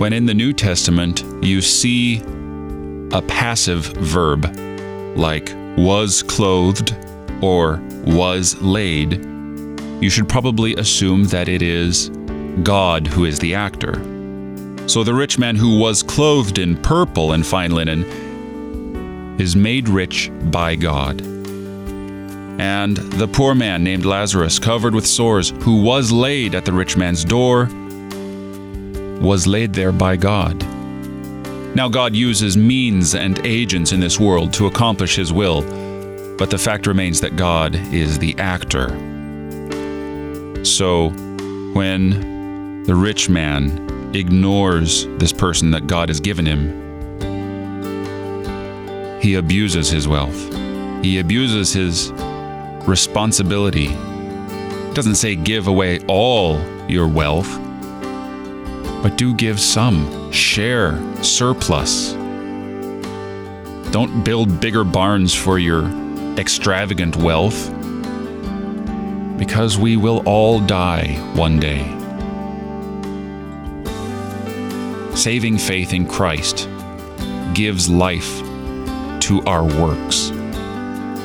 when in the New Testament you see a passive verb like was clothed or was laid, you should probably assume that it is God who is the actor. So the rich man who was clothed in purple and fine linen is made rich by God. And the poor man named Lazarus, covered with sores, who was laid at the rich man's door, was laid there by God. Now, God uses means and agents in this world to accomplish His will, but the fact remains that God is the actor. So, when the rich man ignores this person that God has given him, he abuses his wealth. He abuses his responsibility. It doesn't say give away all your wealth, but do give some. Share, surplus. Don't build bigger barns for your extravagant wealth, because we will all die one day. Saving faith in Christ gives life to our works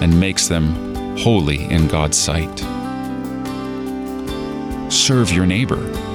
and makes them holy in God's sight. Serve your neighbor.